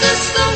ngài là sức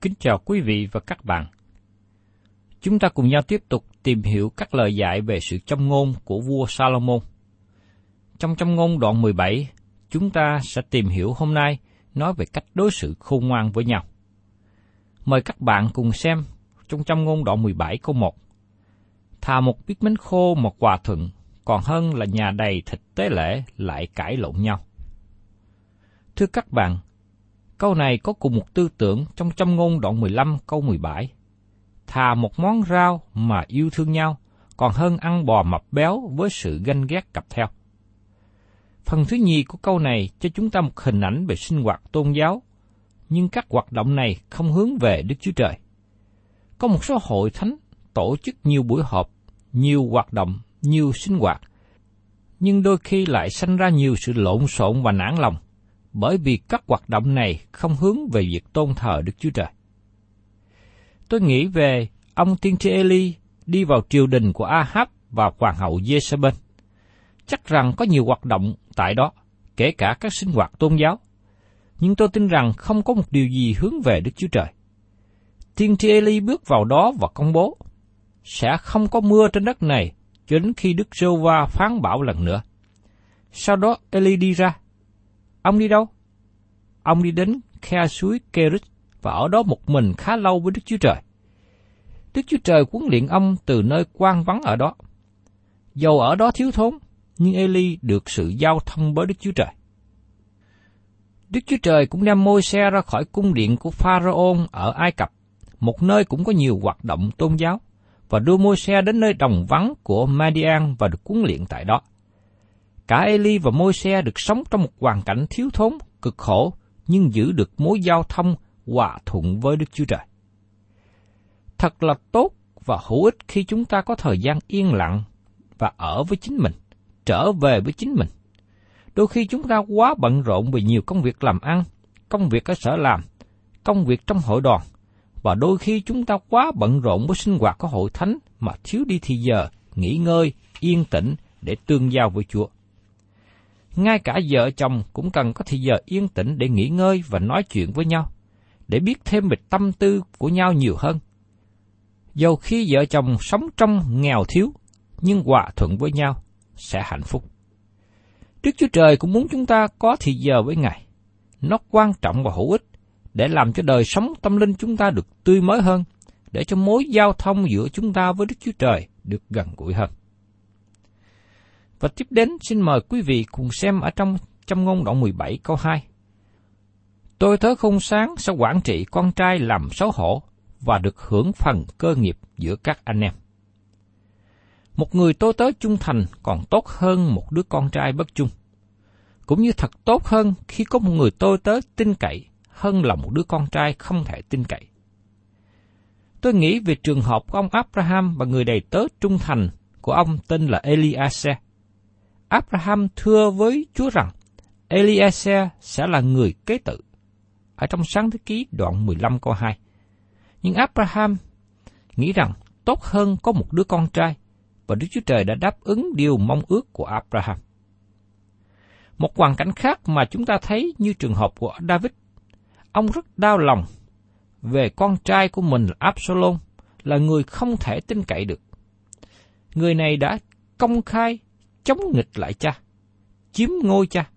Kính chào quý vị và các bạn. Chúng ta cùng nhau tiếp tục tìm hiểu các lời dạy về sự châm ngôn của vua Salomon. Trong châm ngôn đoạn 17, chúng ta sẽ tìm hiểu hôm nay nói về cách đối xử khôn ngoan với nhau. Mời các bạn cùng xem trong châm ngôn đoạn 17 câu 1. Thà một biết bánh khô một quà thuận, còn hơn là nhà đầy thịt tế lễ lại cãi lộn nhau. Thưa các bạn, câu này có cùng một tư tưởng trong châm ngôn đoạn 15 câu 17. Thà một món rau mà yêu thương nhau, còn hơn ăn bò mập béo với sự ganh ghét cặp theo. Phần thứ nhì của câu này cho chúng ta một hình ảnh về sinh hoạt tôn giáo, nhưng các hoạt động này không hướng về Đức Chúa Trời. Có một số hội thánh tổ chức nhiều buổi họp, nhiều hoạt động, nhiều sinh hoạt, nhưng đôi khi lại sanh ra nhiều sự lộn xộn và nản lòng, bởi vì các hoạt động này không hướng về việc tôn thờ Đức Chúa Trời. Tôi nghĩ về ông tiên tri Eli đi vào triều đình của Ahab và hoàng hậu Jezebel. Chắc rằng có nhiều hoạt động tại đó, kể cả các sinh hoạt tôn giáo. Nhưng tôi tin rằng không có một điều gì hướng về Đức Chúa Trời. Tiên tri Eli bước vào đó và công bố, sẽ không có mưa trên đất này cho đến khi Đức giê va phán bảo lần nữa. Sau đó Eli đi ra. Ông đi đâu? Ông đi đến khe suối Kerit và ở đó một mình khá lâu với Đức Chúa Trời. Đức Chúa Trời huấn luyện ông từ nơi quan vắng ở đó. Dầu ở đó thiếu thốn, nhưng Eli được sự giao thông với Đức Chúa Trời. Đức Chúa Trời cũng đem môi xe ra khỏi cung điện của Pharaoh ở Ai Cập, một nơi cũng có nhiều hoạt động tôn giáo, và đưa môi xe đến nơi đồng vắng của Madian và được huấn luyện tại đó. Cả Eli và môi xe được sống trong một hoàn cảnh thiếu thốn, cực khổ, nhưng giữ được mối giao thông hòa thuận với Đức Chúa Trời. Thật là tốt và hữu ích khi chúng ta có thời gian yên lặng và ở với chính mình, trở về với chính mình. Đôi khi chúng ta quá bận rộn vì nhiều công việc làm ăn, công việc ở sở làm, công việc trong hội đoàn, và đôi khi chúng ta quá bận rộn với sinh hoạt của hội thánh mà thiếu đi thì giờ, nghỉ ngơi, yên tĩnh để tương giao với Chúa. Ngay cả vợ chồng cũng cần có thời giờ yên tĩnh để nghỉ ngơi và nói chuyện với nhau, để biết thêm về tâm tư của nhau nhiều hơn. Dầu khi vợ chồng sống trong nghèo thiếu, nhưng hòa thuận với nhau sẽ hạnh phúc. Đức Chúa Trời cũng muốn chúng ta có thì giờ với Ngài. Nó quan trọng và hữu ích để làm cho đời sống tâm linh chúng ta được tươi mới hơn để cho mối giao thông giữa chúng ta với Đức Chúa Trời được gần gũi hơn. Và tiếp đến, xin mời quý vị cùng xem ở trong trong ngôn đoạn 17 câu 2. Tôi thớ không sáng sẽ quản trị con trai làm xấu hổ và được hưởng phần cơ nghiệp giữa các anh em. Một người tôi tớ trung thành còn tốt hơn một đứa con trai bất trung. Cũng như thật tốt hơn khi có một người tôi tớ tin cậy hơn là một đứa con trai không thể tin cậy. Tôi nghĩ về trường hợp của ông Abraham và người đầy tớ trung thành của ông tên là Eliezer. Abraham thưa với Chúa rằng Eliezer sẽ là người kế tự. Ở trong sáng thế ký đoạn 15 câu 2. Nhưng Abraham nghĩ rằng tốt hơn có một đứa con trai, và Đức Chúa Trời đã đáp ứng điều mong ước của Abraham. Một hoàn cảnh khác mà chúng ta thấy như trường hợp của David. Ông rất đau lòng về con trai của mình là Absalom, là người không thể tin cậy được. Người này đã công khai chống nghịch lại cha, chiếm ngôi cha.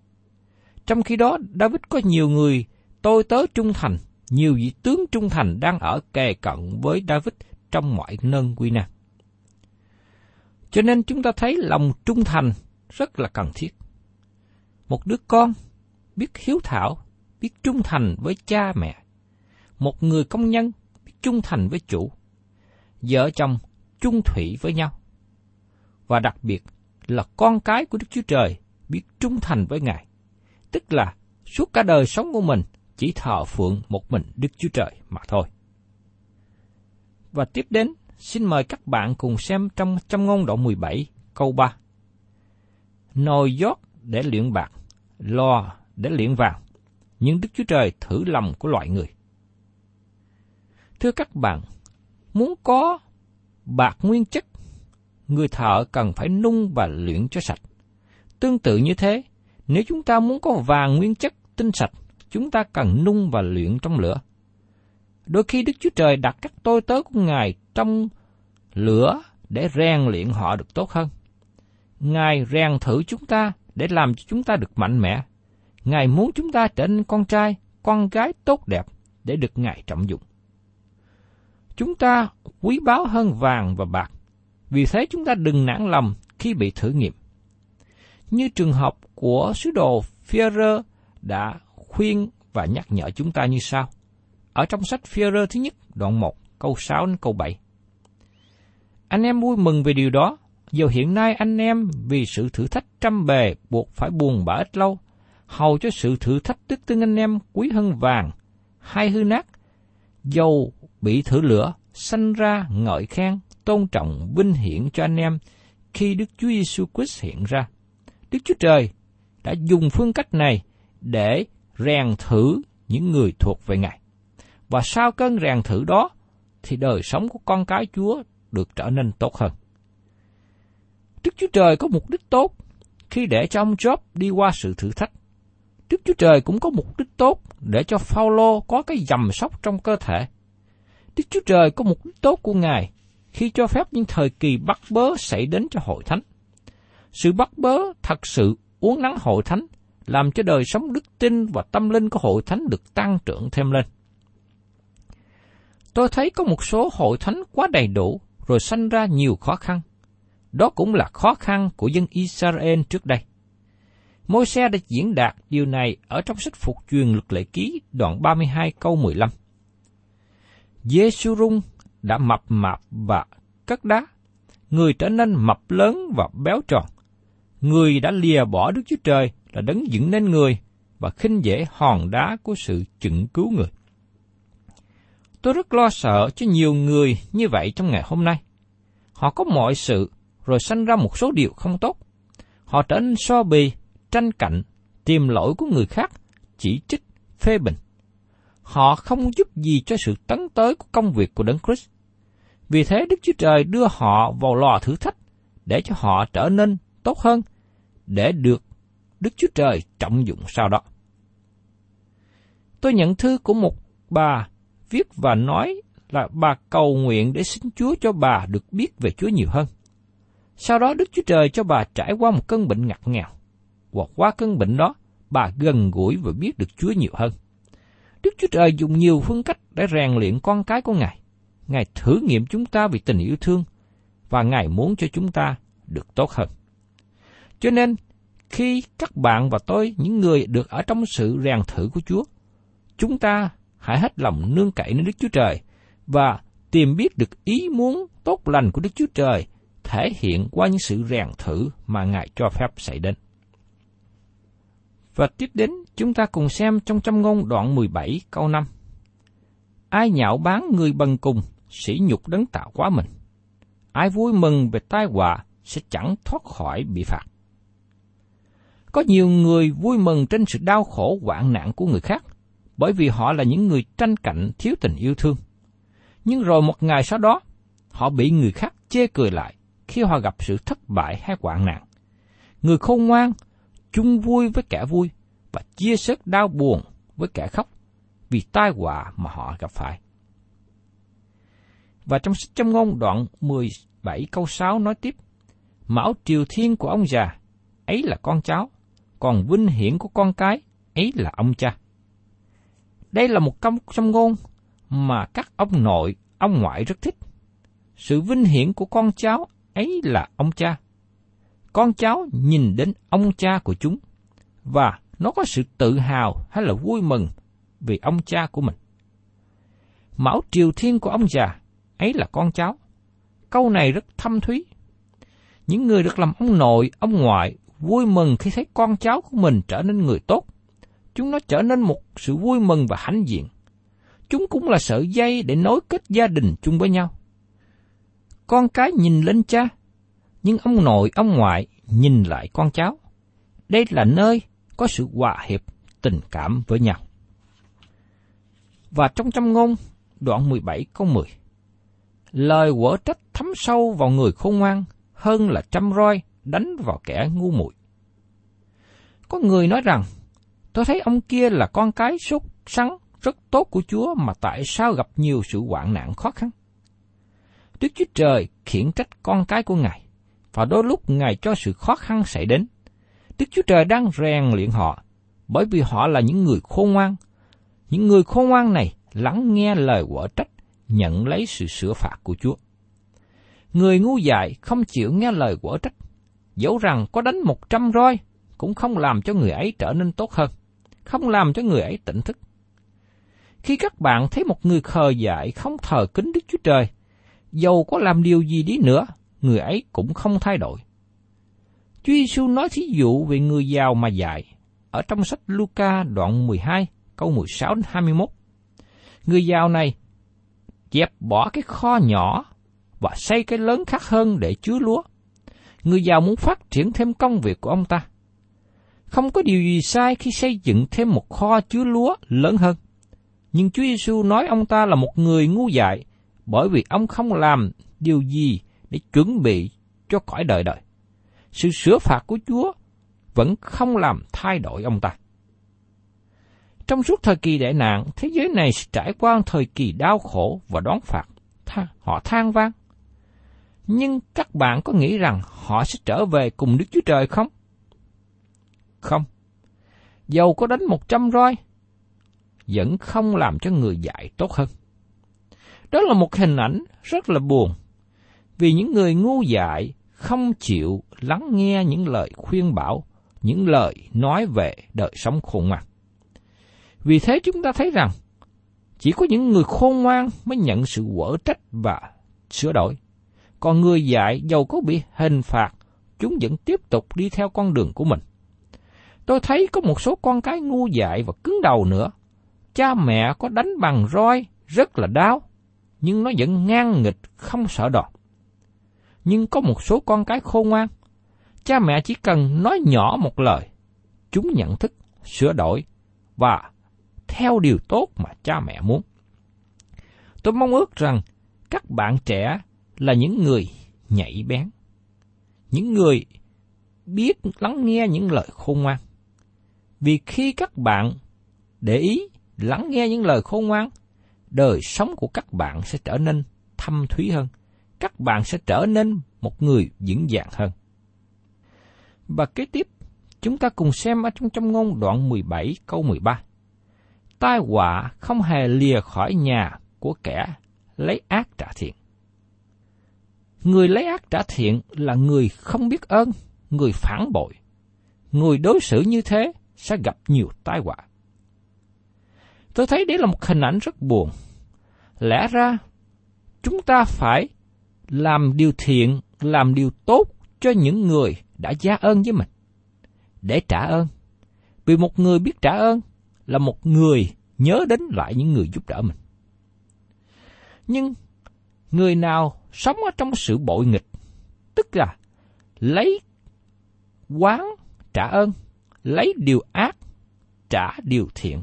Trong khi đó, David có nhiều người tôi tớ trung thành, nhiều vị tướng trung thành đang ở kề cận với David trong mọi nơn quy năng. Cho nên chúng ta thấy lòng trung thành rất là cần thiết. Một đứa con biết hiếu thảo, biết trung thành với cha mẹ. Một người công nhân biết trung thành với chủ. Vợ chồng trung thủy với nhau. Và đặc biệt là con cái của Đức Chúa Trời biết trung thành với Ngài. Tức là suốt cả đời sống của mình chỉ thờ phượng một mình Đức Chúa Trời mà thôi. Và tiếp đến, xin mời các bạn cùng xem trong trong ngôn đoạn 17, câu 3. Nồi giót để luyện bạc, lò để luyện vàng, nhưng Đức Chúa Trời thử lòng của loại người. Thưa các bạn, muốn có bạc nguyên chất, người thợ cần phải nung và luyện cho sạch. Tương tự như thế, nếu chúng ta muốn có vàng nguyên chất tinh sạch, chúng ta cần nung và luyện trong lửa. Đôi khi Đức Chúa Trời đặt các tôi tớ của Ngài trong lửa để rèn luyện họ được tốt hơn. Ngài rèn thử chúng ta để làm cho chúng ta được mạnh mẽ. Ngài muốn chúng ta trở nên con trai, con gái tốt đẹp để được Ngài trọng dụng. Chúng ta quý báu hơn vàng và bạc, vì thế chúng ta đừng nản lòng khi bị thử nghiệm. Như trường hợp của sứ đồ Führer đã khuyên và nhắc nhở chúng ta như sau. Ở trong sách Führer thứ nhất, đoạn 1, câu 6 đến câu 7. Anh em vui mừng về điều đó, dù hiện nay anh em vì sự thử thách trăm bề buộc phải buồn bã ít lâu, hầu cho sự thử thách đức tin anh em quý hơn vàng, hay hư nát, dầu bị thử lửa, sanh ra ngợi khen, tôn trọng, vinh hiển cho anh em khi Đức Chúa Giêsu Christ hiện ra. Đức Chúa Trời đã dùng phương cách này để rèn thử những người thuộc về Ngài. Và sau cơn rèn thử đó, thì đời sống của con cái Chúa được trở nên tốt hơn. Đức Chúa Trời có mục đích tốt khi để cho ông Job đi qua sự thử thách. Đức Chúa Trời cũng có mục đích tốt để cho Phaolô có cái dầm sóc trong cơ thể. Đức Chúa Trời có mục đích tốt của Ngài khi cho phép những thời kỳ bắt bớ xảy đến cho hội thánh. Sự bắt bớ thật sự uốn nắng hội thánh, làm cho đời sống đức tin và tâm linh của hội thánh được tăng trưởng thêm lên. Tôi thấy có một số hội thánh quá đầy đủ rồi sanh ra nhiều khó khăn. Đó cũng là khó khăn của dân Israel trước đây. Môi xe đã diễn đạt điều này ở trong sách phục truyền luật lệ ký đoạn 32 câu 15. Giê-xu-rung đã mập mạp và cất đá. Người trở nên mập lớn và béo tròn. Người đã lìa bỏ Đức Chúa Trời là đấng dựng nên người và khinh dễ hòn đá của sự chừng cứu người. Tôi rất lo sợ cho nhiều người như vậy trong ngày hôm nay. Họ có mọi sự, rồi sanh ra một số điều không tốt. Họ trở nên so bì, tranh cạnh, tìm lỗi của người khác, chỉ trích, phê bình. Họ không giúp gì cho sự tấn tới của công việc của Đấng Christ. Vì thế Đức Chúa Trời đưa họ vào lò thử thách để cho họ trở nên tốt hơn, để được Đức Chúa Trời trọng dụng sau đó. Tôi nhận thư của một bà viết và nói là bà cầu nguyện để xin Chúa cho bà được biết về Chúa nhiều hơn. Sau đó Đức Chúa Trời cho bà trải qua một cơn bệnh ngặt nghèo. hoặc qua cơn bệnh đó, bà gần gũi và biết được Chúa nhiều hơn. Đức Chúa Trời dùng nhiều phương cách để rèn luyện con cái của Ngài. Ngài thử nghiệm chúng ta vì tình yêu thương và Ngài muốn cho chúng ta được tốt hơn. Cho nên, khi các bạn và tôi, những người được ở trong sự rèn thử của Chúa, chúng ta hãy hết lòng nương cậy nơi Đức Chúa Trời và tìm biết được ý muốn tốt lành của Đức Chúa Trời thể hiện qua những sự rèn thử mà Ngài cho phép xảy đến. Và tiếp đến, chúng ta cùng xem trong châm ngôn đoạn 17 câu 5. Ai nhạo báng người bằng cùng, sỉ nhục đấng tạo quá mình. Ai vui mừng về tai họa sẽ chẳng thoát khỏi bị phạt. Có nhiều người vui mừng trên sự đau khổ hoạn nạn của người khác, bởi vì họ là những người tranh cạnh thiếu tình yêu thương. Nhưng rồi một ngày sau đó, họ bị người khác chê cười lại khi họ gặp sự thất bại hay hoạn nạn. Người khôn ngoan, chung vui với kẻ vui và chia sớt đau buồn với kẻ khóc vì tai họa mà họ gặp phải. Và trong sách châm ngôn đoạn 17 câu 6 nói tiếp, Mão triều thiên của ông già, ấy là con cháu, còn vinh hiển của con cái, ấy là ông cha. Đây là một công châm ngôn mà các ông nội, ông ngoại rất thích. Sự vinh hiển của con cháu ấy là ông cha. Con cháu nhìn đến ông cha của chúng, và nó có sự tự hào hay là vui mừng vì ông cha của mình. Mão triều thiên của ông già, ấy là con cháu. Câu này rất thâm thúy. Những người được làm ông nội, ông ngoại vui mừng khi thấy con cháu của mình trở nên người tốt. Chúng nó trở nên một sự vui mừng và hãnh diện. Chúng cũng là sợi dây để nối kết gia đình chung với nhau. Con cái nhìn lên cha, nhưng ông nội, ông ngoại nhìn lại con cháu. Đây là nơi có sự hòa hiệp, tình cảm với nhau. Và trong trăm ngôn, đoạn 17 câu 10, Lời quở trách thấm sâu vào người khôn ngoan hơn là trăm roi đánh vào kẻ ngu muội. Có người nói rằng, tôi thấy ông kia là con cái sốt sắn rất tốt của Chúa mà tại sao gặp nhiều sự hoạn nạn khó khăn? Đức Chúa Trời khiển trách con cái của Ngài, và đôi lúc Ngài cho sự khó khăn xảy đến. Đức Chúa Trời đang rèn luyện họ, bởi vì họ là những người khôn ngoan. Những người khôn ngoan này lắng nghe lời quở trách, nhận lấy sự sửa phạt của Chúa. Người ngu dại không chịu nghe lời quở trách, dẫu rằng có đánh một trăm roi, cũng không làm cho người ấy trở nên tốt hơn, không làm cho người ấy tỉnh thức. Khi các bạn thấy một người khờ dại không thờ kính Đức Chúa Trời, dầu có làm điều gì đi nữa, người ấy cũng không thay đổi. Chúa Giêsu nói thí dụ về người giàu mà dạy, ở trong sách Luca đoạn 12 câu 16 đến 21. Người giàu này dẹp bỏ cái kho nhỏ và xây cái lớn khác hơn để chứa lúa. Người giàu muốn phát triển thêm công việc của ông ta. Không có điều gì sai khi xây dựng thêm một kho chứa lúa lớn hơn. Nhưng Chúa Giêsu nói ông ta là một người ngu dại bởi vì ông không làm điều gì để chuẩn bị cho cõi đời đời. Sự sửa phạt của Chúa vẫn không làm thay đổi ông ta. Trong suốt thời kỳ đại nạn, thế giới này sẽ trải qua thời kỳ đau khổ và đón phạt. Tha, họ than vang. Nhưng các bạn có nghĩ rằng họ sẽ trở về cùng Đức Chúa Trời không? Không. Dầu có đánh một trăm roi, vẫn không làm cho người dạy tốt hơn. Đó là một hình ảnh rất là buồn, vì những người ngu dại không chịu lắng nghe những lời khuyên bảo, những lời nói về đời sống khôn ngoan. Vì thế chúng ta thấy rằng, chỉ có những người khôn ngoan mới nhận sự quở trách và sửa đổi. Còn người dại dầu có bị hình phạt, chúng vẫn tiếp tục đi theo con đường của mình. Tôi thấy có một số con cái ngu dại và cứng đầu nữa. Cha mẹ có đánh bằng roi rất là đau, nhưng nó vẫn ngang nghịch không sợ đòn. Nhưng có một số con cái khôn ngoan, cha mẹ chỉ cần nói nhỏ một lời, chúng nhận thức, sửa đổi và theo điều tốt mà cha mẹ muốn. Tôi mong ước rằng các bạn trẻ là những người nhạy bén, những người biết lắng nghe những lời khôn ngoan. Vì khi các bạn để ý lắng nghe những lời khôn ngoan, đời sống của các bạn sẽ trở nên thâm thúy hơn. Các bạn sẽ trở nên một người vững vàng hơn. Và kế tiếp, chúng ta cùng xem ở trong trong ngôn đoạn 17 câu 13. Tai họa không hề lìa khỏi nhà của kẻ lấy ác trả thiện. Người lấy ác trả thiện là người không biết ơn, người phản bội. Người đối xử như thế sẽ gặp nhiều tai họa. Tôi thấy đấy là một hình ảnh rất buồn. Lẽ ra, chúng ta phải làm điều thiện, làm điều tốt cho những người đã gia ơn với mình. Để trả ơn. Vì một người biết trả ơn là một người nhớ đến lại những người giúp đỡ mình. Nhưng người nào sống ở trong sự bội nghịch, tức là lấy quán trả ơn, lấy điều ác trả điều thiện.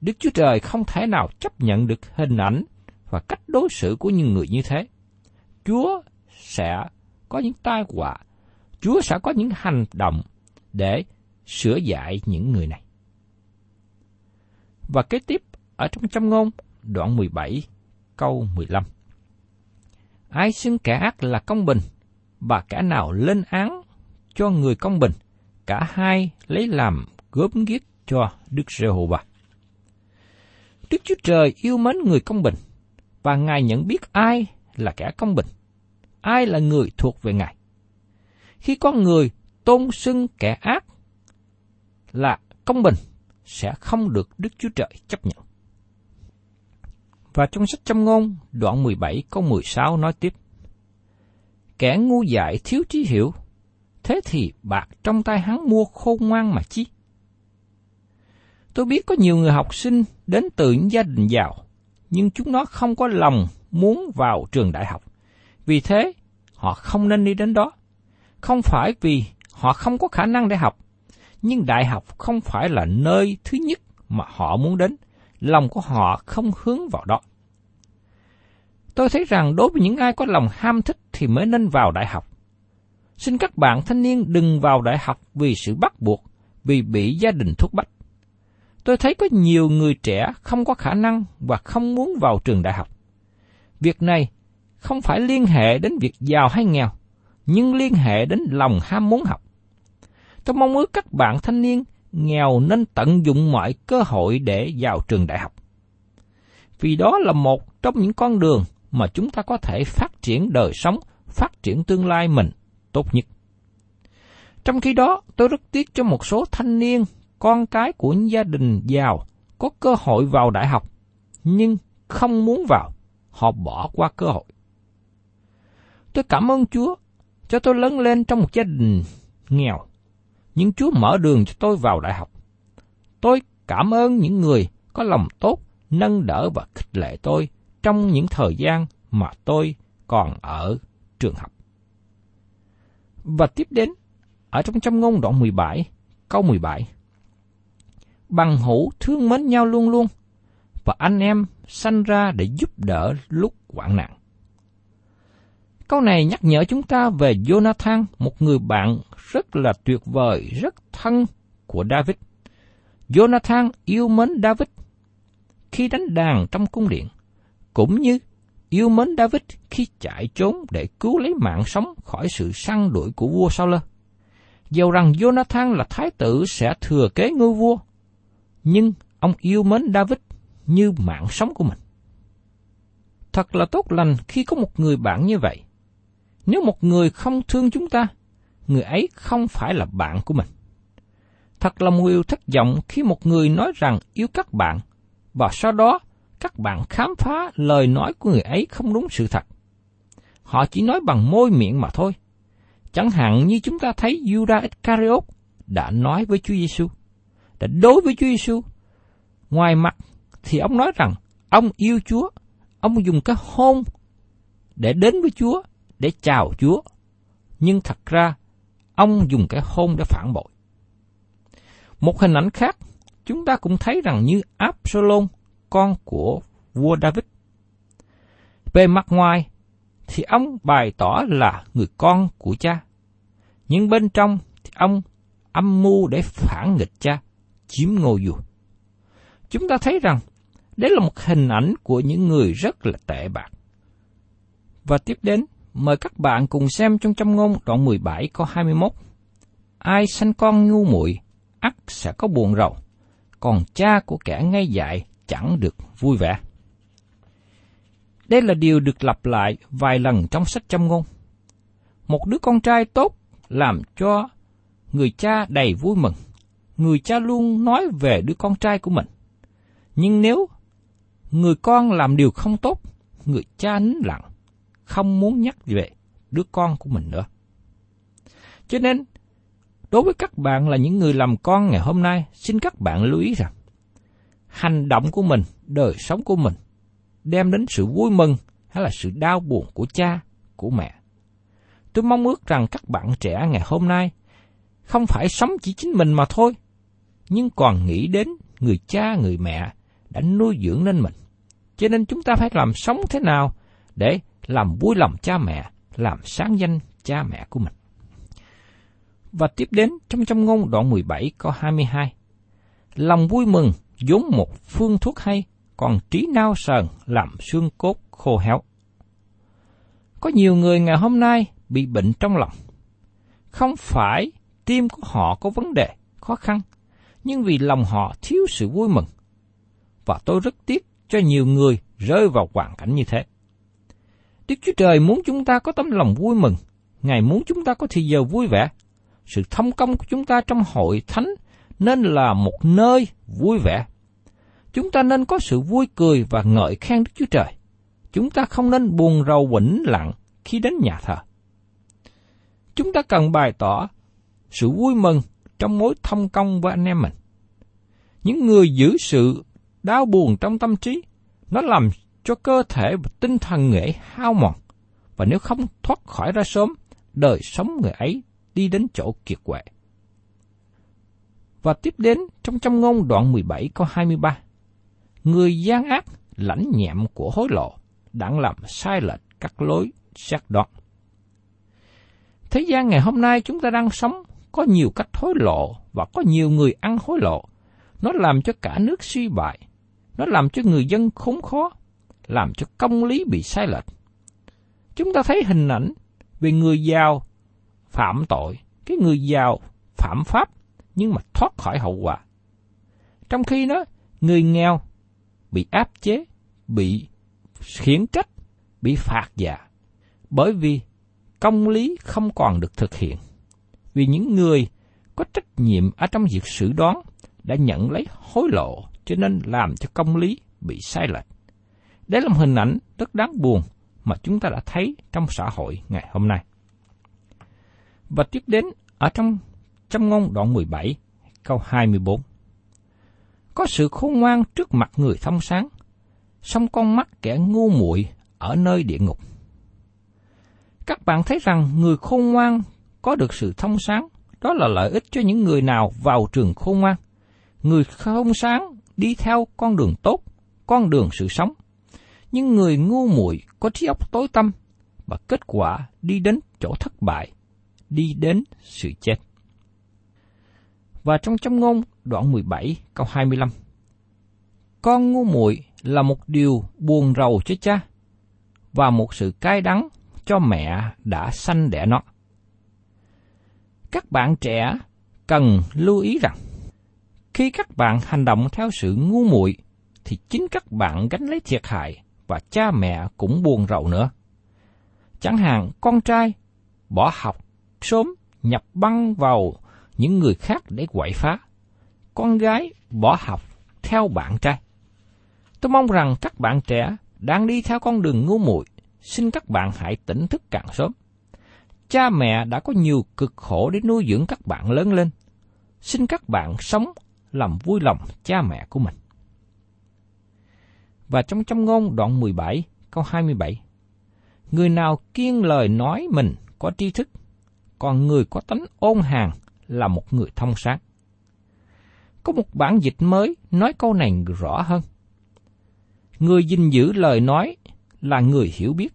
Đức Chúa Trời không thể nào chấp nhận được hình ảnh và cách đối xử của những người như thế. Chúa sẽ có những tai họa, Chúa sẽ có những hành động để sửa dạy những người này. Và kế tiếp ở trong châm ngôn đoạn 17 câu 15. Ai xưng kẻ ác là công bình, và kẻ nào lên án cho người công bình, cả hai lấy làm gớm ghiếc cho Đức Giê-hô-va. Đức Chúa Trời yêu mến người công bình, và Ngài nhận biết ai là kẻ công bình, ai là người thuộc về Ngài. Khi con người tôn xưng kẻ ác là công bình, sẽ không được Đức Chúa Trời chấp nhận. Và trong sách châm ngôn, đoạn 17 câu 16 nói tiếp. Kẻ ngu dại thiếu trí hiểu, thế thì bạc trong tay hắn mua khôn ngoan mà chi? Tôi biết có nhiều người học sinh đến từ những gia đình giàu, nhưng chúng nó không có lòng muốn vào trường đại học. Vì thế, họ không nên đi đến đó. Không phải vì họ không có khả năng để học, nhưng đại học không phải là nơi thứ nhất mà họ muốn đến, lòng của họ không hướng vào đó. Tôi thấy rằng đối với những ai có lòng ham thích thì mới nên vào đại học. Xin các bạn thanh niên đừng vào đại học vì sự bắt buộc, vì bị gia đình thúc bách. Tôi thấy có nhiều người trẻ không có khả năng và không muốn vào trường đại học. Việc này không phải liên hệ đến việc giàu hay nghèo, nhưng liên hệ đến lòng ham muốn học. Tôi mong ước các bạn thanh niên nghèo nên tận dụng mọi cơ hội để vào trường đại học. Vì đó là một trong những con đường mà chúng ta có thể phát triển đời sống, phát triển tương lai mình tốt nhất. Trong khi đó, tôi rất tiếc cho một số thanh niên, con cái của những gia đình giàu có cơ hội vào đại học, nhưng không muốn vào, họ bỏ qua cơ hội. Tôi cảm ơn Chúa cho tôi lớn lên trong một gia đình nghèo, nhưng Chúa mở đường cho tôi vào đại học. Tôi cảm ơn những người có lòng tốt, nâng đỡ và khích lệ tôi trong những thời gian mà tôi còn ở trường học. Và tiếp đến, ở trong trong ngôn đoạn 17, câu 17. Bằng hữu thương mến nhau luôn luôn, và anh em sanh ra để giúp đỡ lúc hoạn nạn. Câu này nhắc nhở chúng ta về Jonathan, một người bạn rất là tuyệt vời, rất thân của David. Jonathan yêu mến David khi đánh đàn trong cung điện, cũng như yêu mến David khi chạy trốn để cứu lấy mạng sống khỏi sự săn đuổi của vua Saul. Dầu rằng Jonathan là thái tử sẽ thừa kế ngôi vua, nhưng ông yêu mến David như mạng sống của mình. Thật là tốt lành khi có một người bạn như vậy. Nếu một người không thương chúng ta, người ấy không phải là bạn của mình. Thật là một thất vọng khi một người nói rằng yêu các bạn, và sau đó các bạn khám phá lời nói của người ấy không đúng sự thật. Họ chỉ nói bằng môi miệng mà thôi. Chẳng hạn như chúng ta thấy Judas Iscariot đã nói với Chúa Giêsu, đã đối với Chúa Giêsu. Ngoài mặt thì ông nói rằng ông yêu Chúa, ông dùng cái hôn để đến với Chúa, để chào Chúa. Nhưng thật ra, ông dùng cái hôn để phản bội. Một hình ảnh khác, chúng ta cũng thấy rằng như Absalom con của vua David. Về mặt ngoài thì ông bày tỏ là người con của cha, nhưng bên trong thì ông âm mưu để phản nghịch cha, chiếm ngôi vua. Chúng ta thấy rằng đấy là một hình ảnh của những người rất là tệ bạc. Và tiếp đến, mời các bạn cùng xem trong châm ngôn đoạn 17 câu 21. Ai sanh con ngu muội ắt sẽ có buồn rầu, còn cha của kẻ ngay dại chẳng được vui vẻ. Đây là điều được lặp lại vài lần trong sách châm ngôn. Một đứa con trai tốt làm cho người cha đầy vui mừng. Người cha luôn nói về đứa con trai của mình. Nhưng nếu người con làm điều không tốt, người cha nín lặng, không muốn nhắc về đứa con của mình nữa. Cho nên, đối với các bạn là những người làm con ngày hôm nay, xin các bạn lưu ý rằng, hành động của mình, đời sống của mình, đem đến sự vui mừng hay là sự đau buồn của cha, của mẹ. Tôi mong ước rằng các bạn trẻ ngày hôm nay không phải sống chỉ chính mình mà thôi, nhưng còn nghĩ đến người cha, người mẹ đã nuôi dưỡng nên mình. Cho nên chúng ta phải làm sống thế nào để làm vui lòng cha mẹ, làm sáng danh cha mẹ của mình. Và tiếp đến trong trong ngôn đoạn 17 câu 22. Lòng vui mừng vốn một phương thuốc hay, còn trí nao sờn làm xương cốt khô héo. Có nhiều người ngày hôm nay bị bệnh trong lòng. Không phải tim của họ có vấn đề, khó khăn, nhưng vì lòng họ thiếu sự vui mừng. Và tôi rất tiếc cho nhiều người rơi vào hoàn cảnh như thế. Đức Chúa Trời muốn chúng ta có tấm lòng vui mừng, Ngài muốn chúng ta có thời giờ vui vẻ. Sự thông công của chúng ta trong hội thánh nên là một nơi vui vẻ. Chúng ta nên có sự vui cười và ngợi khen Đức Chúa Trời. Chúng ta không nên buồn rầu quĩnh lặng khi đến nhà thờ. Chúng ta cần bày tỏ sự vui mừng trong mối thông công với anh em mình. Những người giữ sự đau buồn trong tâm trí, nó làm cho cơ thể và tinh thần người ấy hao mòn, và nếu không thoát khỏi ra sớm, đời sống người ấy đi đến chỗ kiệt quệ. Và tiếp đến trong trong ngôn đoạn 17 câu 23. Người gian ác lãnh nhẹm của hối lộ, đặng làm sai lệch các lối xác đoán. Thế gian ngày hôm nay chúng ta đang sống có nhiều cách hối lộ và có nhiều người ăn hối lộ. Nó làm cho cả nước suy bại. Nó làm cho người dân khốn khó, làm cho công lý bị sai lệch. Chúng ta thấy hình ảnh về người giàu phạm tội, cái người giàu phạm pháp nhưng mà thoát khỏi hậu quả. Trong khi đó, người nghèo bị áp chế, bị khiển trách, bị phạt giả bởi vì công lý không còn được thực hiện. Vì những người có trách nhiệm ở trong việc xử đoán đã nhận lấy hối lộ cho nên làm cho công lý bị sai lệch đấy là một hình ảnh rất đáng buồn mà chúng ta đã thấy trong xã hội ngày hôm nay. Và tiếp đến ở trong trong ngôn đoạn 17, câu 24. Có sự khôn ngoan trước mặt người thông sáng, song con mắt kẻ ngu muội ở nơi địa ngục. Các bạn thấy rằng người khôn ngoan có được sự thông sáng, đó là lợi ích cho những người nào vào trường khôn ngoan. Người không sáng đi theo con đường tốt, con đường sự sống. Nhưng người ngu muội có trí óc tối tâm và kết quả đi đến chỗ thất bại, đi đến sự chết. Và trong châm ngôn đoạn 17 câu 25 Con ngu muội là một điều buồn rầu cho cha và một sự cay đắng cho mẹ đã sanh đẻ nó. Các bạn trẻ cần lưu ý rằng, khi các bạn hành động theo sự ngu muội thì chính các bạn gánh lấy thiệt hại và cha mẹ cũng buồn rầu nữa. Chẳng hạn, con trai bỏ học sớm, nhập băng vào những người khác để quậy phá. Con gái bỏ học theo bạn trai. Tôi mong rằng các bạn trẻ đang đi theo con đường ngu muội, xin các bạn hãy tỉnh thức càng sớm. Cha mẹ đã có nhiều cực khổ để nuôi dưỡng các bạn lớn lên. Xin các bạn sống làm vui lòng cha mẹ của mình. Và trong châm ngôn đoạn 17, câu 27, Người nào kiên lời nói mình có tri thức, còn người có tánh ôn hàng là một người thông sáng. Có một bản dịch mới nói câu này rõ hơn. Người gìn giữ lời nói là người hiểu biết,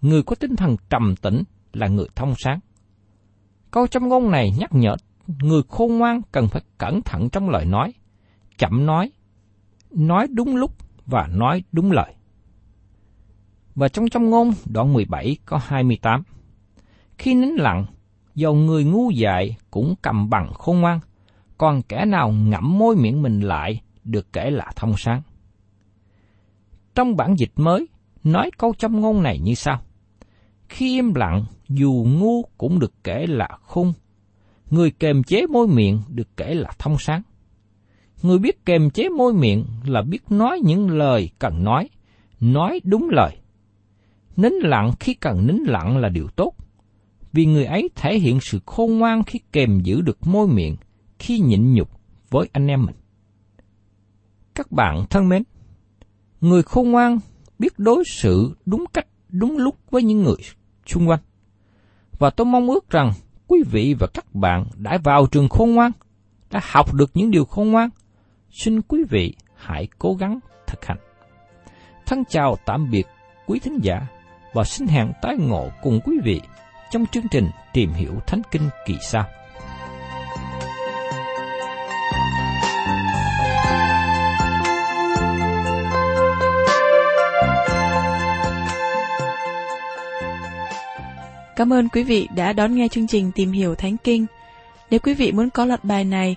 người có tinh thần trầm tĩnh là người thông sáng. Câu châm ngôn này nhắc nhở người khôn ngoan cần phải cẩn thận trong lời nói, chậm nói, nói đúng lúc và nói đúng lời. Và trong trong ngôn đoạn 17 có 28. Khi nín lặng, dầu người ngu dại cũng cầm bằng khôn ngoan, còn kẻ nào ngậm môi miệng mình lại được kể là thông sáng. Trong bản dịch mới, nói câu trong ngôn này như sau. Khi im lặng, dù ngu cũng được kể là khung. Người kềm chế môi miệng được kể là thông sáng. Người biết kềm chế môi miệng là biết nói những lời cần nói, nói đúng lời. Nín lặng khi cần nín lặng là điều tốt, vì người ấy thể hiện sự khôn ngoan khi kềm giữ được môi miệng, khi nhịn nhục với anh em mình. Các bạn thân mến, người khôn ngoan biết đối xử đúng cách, đúng lúc với những người xung quanh. Và tôi mong ước rằng quý vị và các bạn đã vào trường khôn ngoan, đã học được những điều khôn ngoan. Xin quý vị hãy cố gắng thực hành. Thân chào tạm biệt quý thính giả và xin hẹn tái ngộ cùng quý vị trong chương trình Tìm hiểu Thánh Kinh kỳ sau. Cảm ơn quý vị đã đón nghe chương trình Tìm hiểu Thánh Kinh. Nếu quý vị muốn có loạt bài này,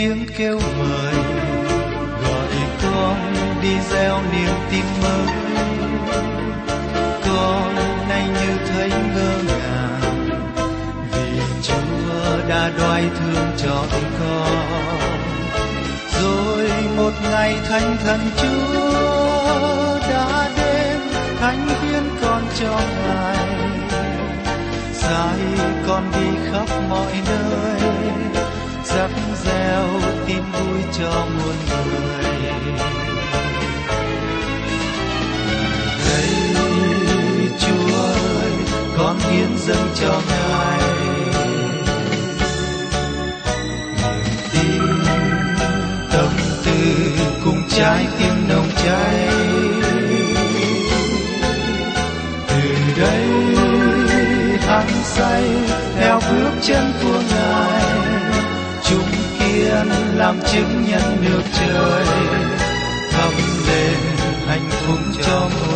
Tiếng kêu mời. Gọi con đi gieo niềm tin mới con nay như thấy ngơ ngàng, vì chúa đã đoái thương cho con. Rồi một ngày thánh thần chúa đã đến, thánh hiến con cho ngài. Sai con đi khắp mọi nơi rắc gieo tin vui cho muôn người. Đây chúa ơi, con hiến dâng cho ngài. Niềm tin, tâm tư cùng trái tim nồng cháy. Từ đây, hăng say, theo bước chân của tiên làm chứng nhân được trời. Thầm lên hạnh phúc cho mỗi